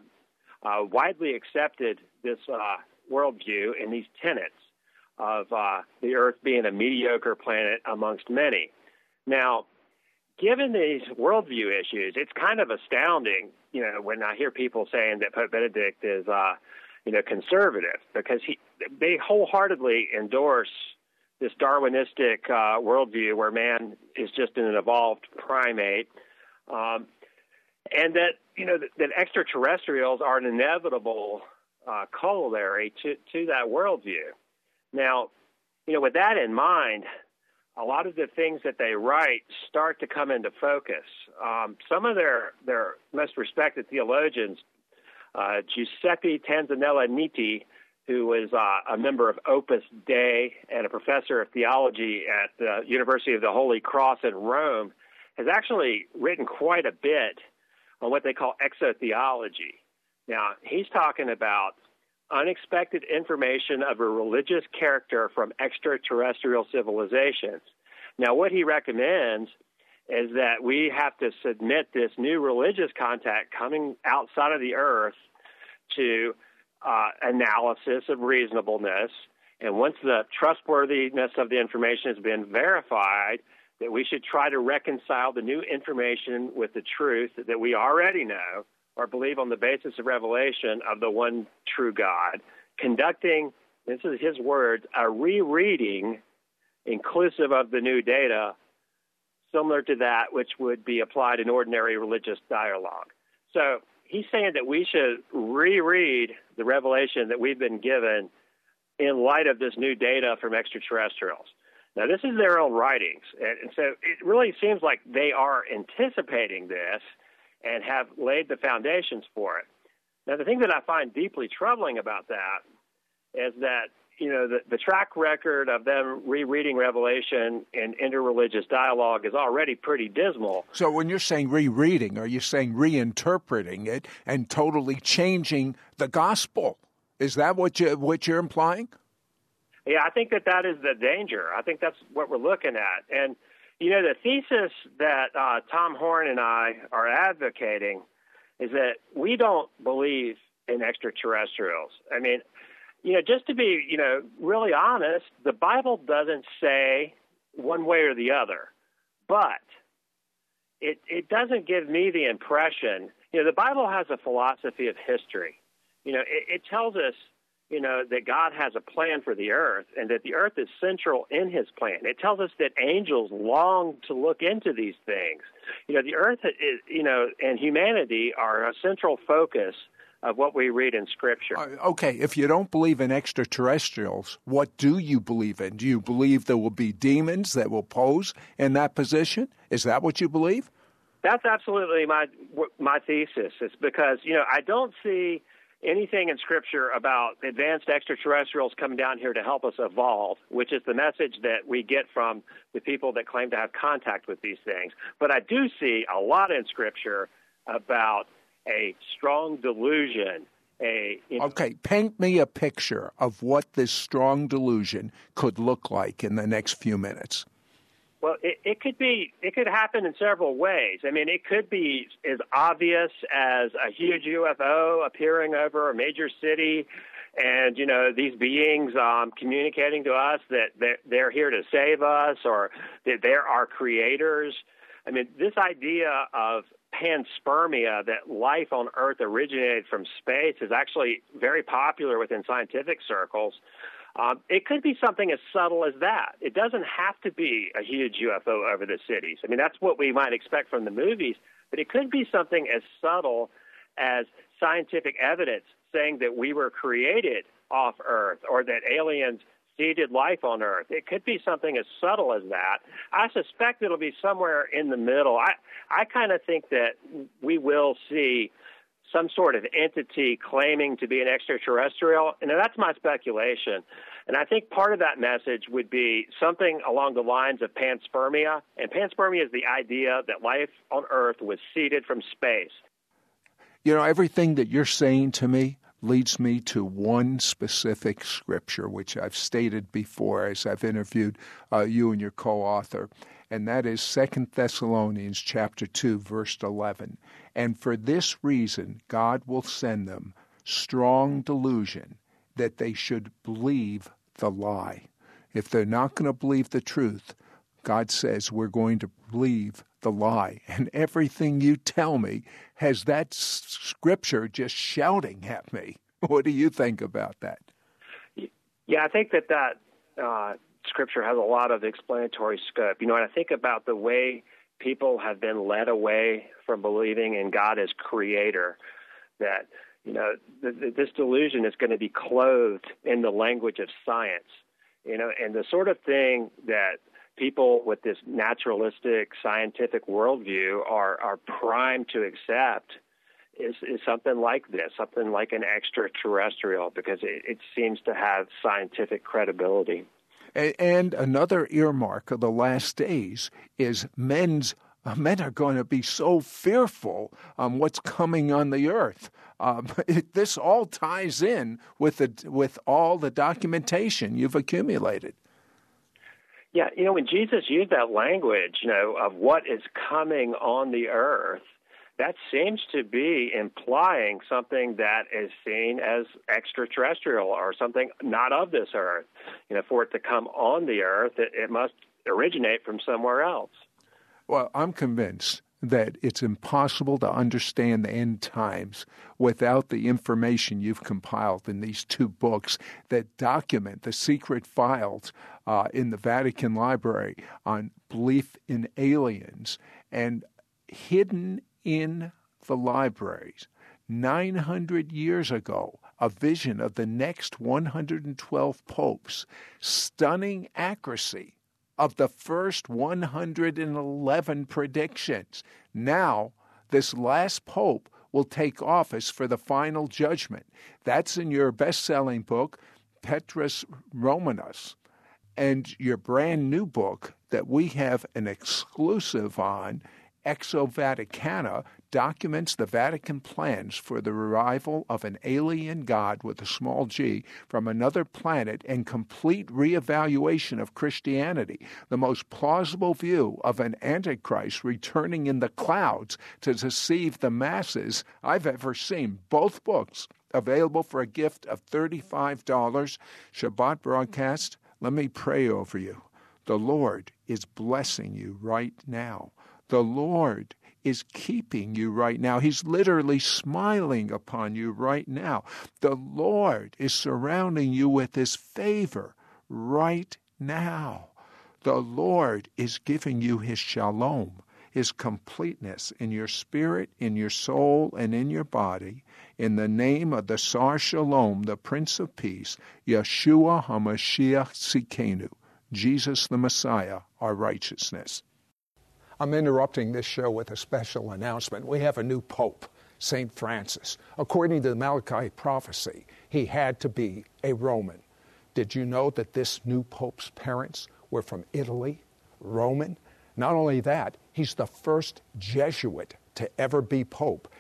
uh, widely accepted this uh, worldview and these tenets of uh, the Earth being a mediocre planet amongst many. Now, given these worldview issues, it's kind of astounding, you know, when I hear people saying that Pope Benedict is, uh, you know, conservative because he they wholeheartedly endorse this Darwinistic uh, worldview where man is just an evolved primate, um, and that you know that, that extraterrestrials are an inevitable uh, corollary to to that worldview. Now, you know, with that in mind, a lot of the things that they write start to come into focus. Um, some of their their most respected theologians, uh, Giuseppe Tanzella Nitti, who was uh, a member of Opus Dei and a professor of theology at the University of the Holy Cross in Rome, has actually written quite a bit on what they call exotheology. Now, he's talking about unexpected information of a religious character from extraterrestrial civilizations. Now, what he recommends is that we have to submit this new religious contact coming outside of the earth to uh, analysis of reasonableness. And once the trustworthiness of the information has been verified, that we should try to reconcile the new information with the truth that we already know or believe on the basis of revelation of the one true God, conducting, this is his words, a rereading inclusive of the new data, similar to that which would be applied in ordinary religious dialogue. So he's saying that we should reread the revelation that we've been given in light of this new data from extraterrestrials. Now, this is their own writings, and so it really seems like they are anticipating this and have laid the foundations for it. Now, the thing that I find deeply troubling about that is that you know the, the track record of them rereading Revelation in interreligious dialogue is already pretty dismal. So, when you're saying rereading, are you saying reinterpreting it and totally changing the gospel? Is that what you what you're implying? Yeah, I think that that is the danger. I think that's what we're looking at, and you know, the thesis that uh, Tom Horn and I are advocating is that we don't believe in extraterrestrials. I mean, you know, just to be, you know, really honest, the Bible doesn't say one way or the other, but it it doesn't give me the impression. You know, the Bible has a philosophy of history. You know, it, it tells us you know, that God has a plan for the earth and that the earth is central in his plan. It tells us that angels long to look into these things. You know, the earth is, you know, and humanity are a central focus of what we read in Scripture. Okay, if you don't believe in extraterrestrials, what do you believe in? Do you believe there will be demons that will pose in that position? Is that what you believe? That's absolutely my my thesis. It's because you know I don't see anything in Scripture about advanced extraterrestrials coming down here to help us evolve, which is the message that we get from the people that claim to have contact with these things. But I do see a lot in Scripture about a strong delusion. A, you know, okay, paint me a picture of what this strong delusion could look like in the next few minutes. Well, it, it could be, it could happen in several ways. I mean, it could be as obvious as a huge UFO appearing over a major city, and you know these beings um, communicating to us that they're, they're here to save us, or that they're our creators. I mean, this idea of panspermia, that life on Earth originated from space, is actually very popular within scientific circles. Um, it could be something as subtle as that. It doesn't have to be a huge UFO over the cities. I mean, that's what we might expect from the movies, but it could be something as subtle as scientific evidence saying that we were created off Earth or that aliens seeded life on Earth. It could be something as subtle as that. I suspect it'll be somewhere in the middle. I I kind of think that we will see some sort of entity claiming to be an extraterrestrial. And that's my speculation. And I think part of that message would be something along the lines of panspermia. And panspermia is the idea that life on Earth was seeded from space. You know, everything that you're saying to me leads me to one specific scripture, which I've stated before as I've interviewed uh, you and your co-author, and that is Second Thessalonians chapter 2, verse 11. And for this reason, God will send them strong delusion that they should believe the lie. If they're not going to believe the truth, God says we're going to believe the lie. And everything you tell me has that scripture just shouting at me. What do you think about that? Yeah, I think that that uh, scripture has a lot of explanatory scope. You know, when I think about the way people have been led away from believing in God as creator, that, you know, th- th- this delusion is going to be clothed in the language of science. You know, and the sort of thing that people with this naturalistic scientific worldview are, are primed to accept is, is something like this, something like an extraterrestrial, because it, it seems to have scientific credibility. And another earmark of the last days is men's men are going to be so fearful on what's coming on the earth. Um, it, this all ties in with the with all the documentation you've accumulated. Yeah, you know, when Jesus used that language, you know, of what is coming on the earth, that seems to be implying something that is seen as extraterrestrial or something not of this earth. You know, for it to come on the earth, it, it must originate from somewhere else. Well, I'm convinced that it's impossible to understand the end times without the information you've compiled in these two books that document the secret files uh, in the Vatican Library on belief in aliens and hidden in the libraries 900 years ago a vision of the next 112 popes stunning accuracy of the first 111 predictions. Now, this last pope will take office for the final judgment. That's in your best selling book, Petrus Romanus, and your brand new book that we have an exclusive on Exo Vaticana documents the Vatican plans for the arrival of an alien god with a small g from another planet and complete reevaluation of Christianity, the most plausible view of an Antichrist returning in the clouds to deceive the masses I've ever seen. Both books available for a gift of $35. Shabbat broadcast. Let me pray over you. The Lord is blessing you right now. The Lord is keeping you right now. He's literally smiling upon you right now. The Lord is surrounding you with His favor right now. The Lord is giving you His shalom, His completeness in your spirit, in your soul, and in your body. In the name of the Sar Shalom, the Prince of Peace, Yeshua HaMashiach Tsidkenu, Jesus the Messiah, our righteousness. I'm interrupting this show with a special announcement. We have a new pope, St. Francis. According to the Malachi prophecy, he had to be a Roman. Did you know that this new pope's parents were from Italy, Roman? Not only that, he's the first Jesuit to ever be pope.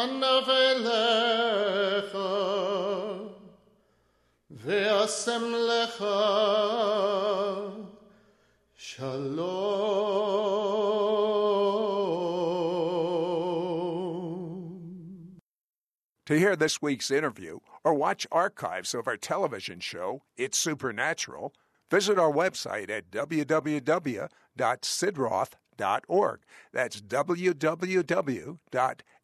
פניו אליך ועשם לך שלום. To hear this week's interview or watch archives of our television show, It's Supernatural, visit our website at www.sidroth.org. That's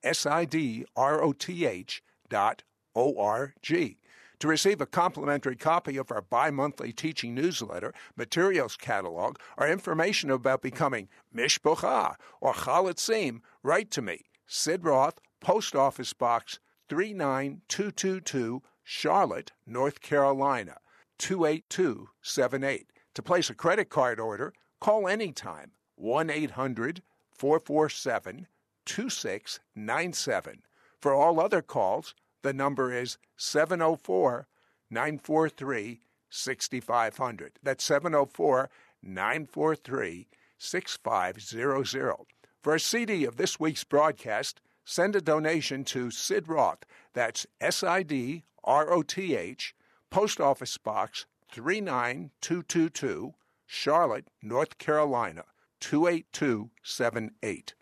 www.sidroth.org. To receive a complimentary copy of our bi monthly teaching newsletter, materials catalog, or information about becoming Mishpocha or Chalutzim, write to me, Sid Roth, Post Office Box 39222, Charlotte, North Carolina 28278. To place a credit card order, call anytime 1 800 447 2697. For all other calls, the number is 704 943 6500. That's 704 943 6500. For a CD of this week's broadcast, send a donation to Sid Roth. That's S I D R O T H, Post Office Box 39222, Charlotte, North Carolina 28278.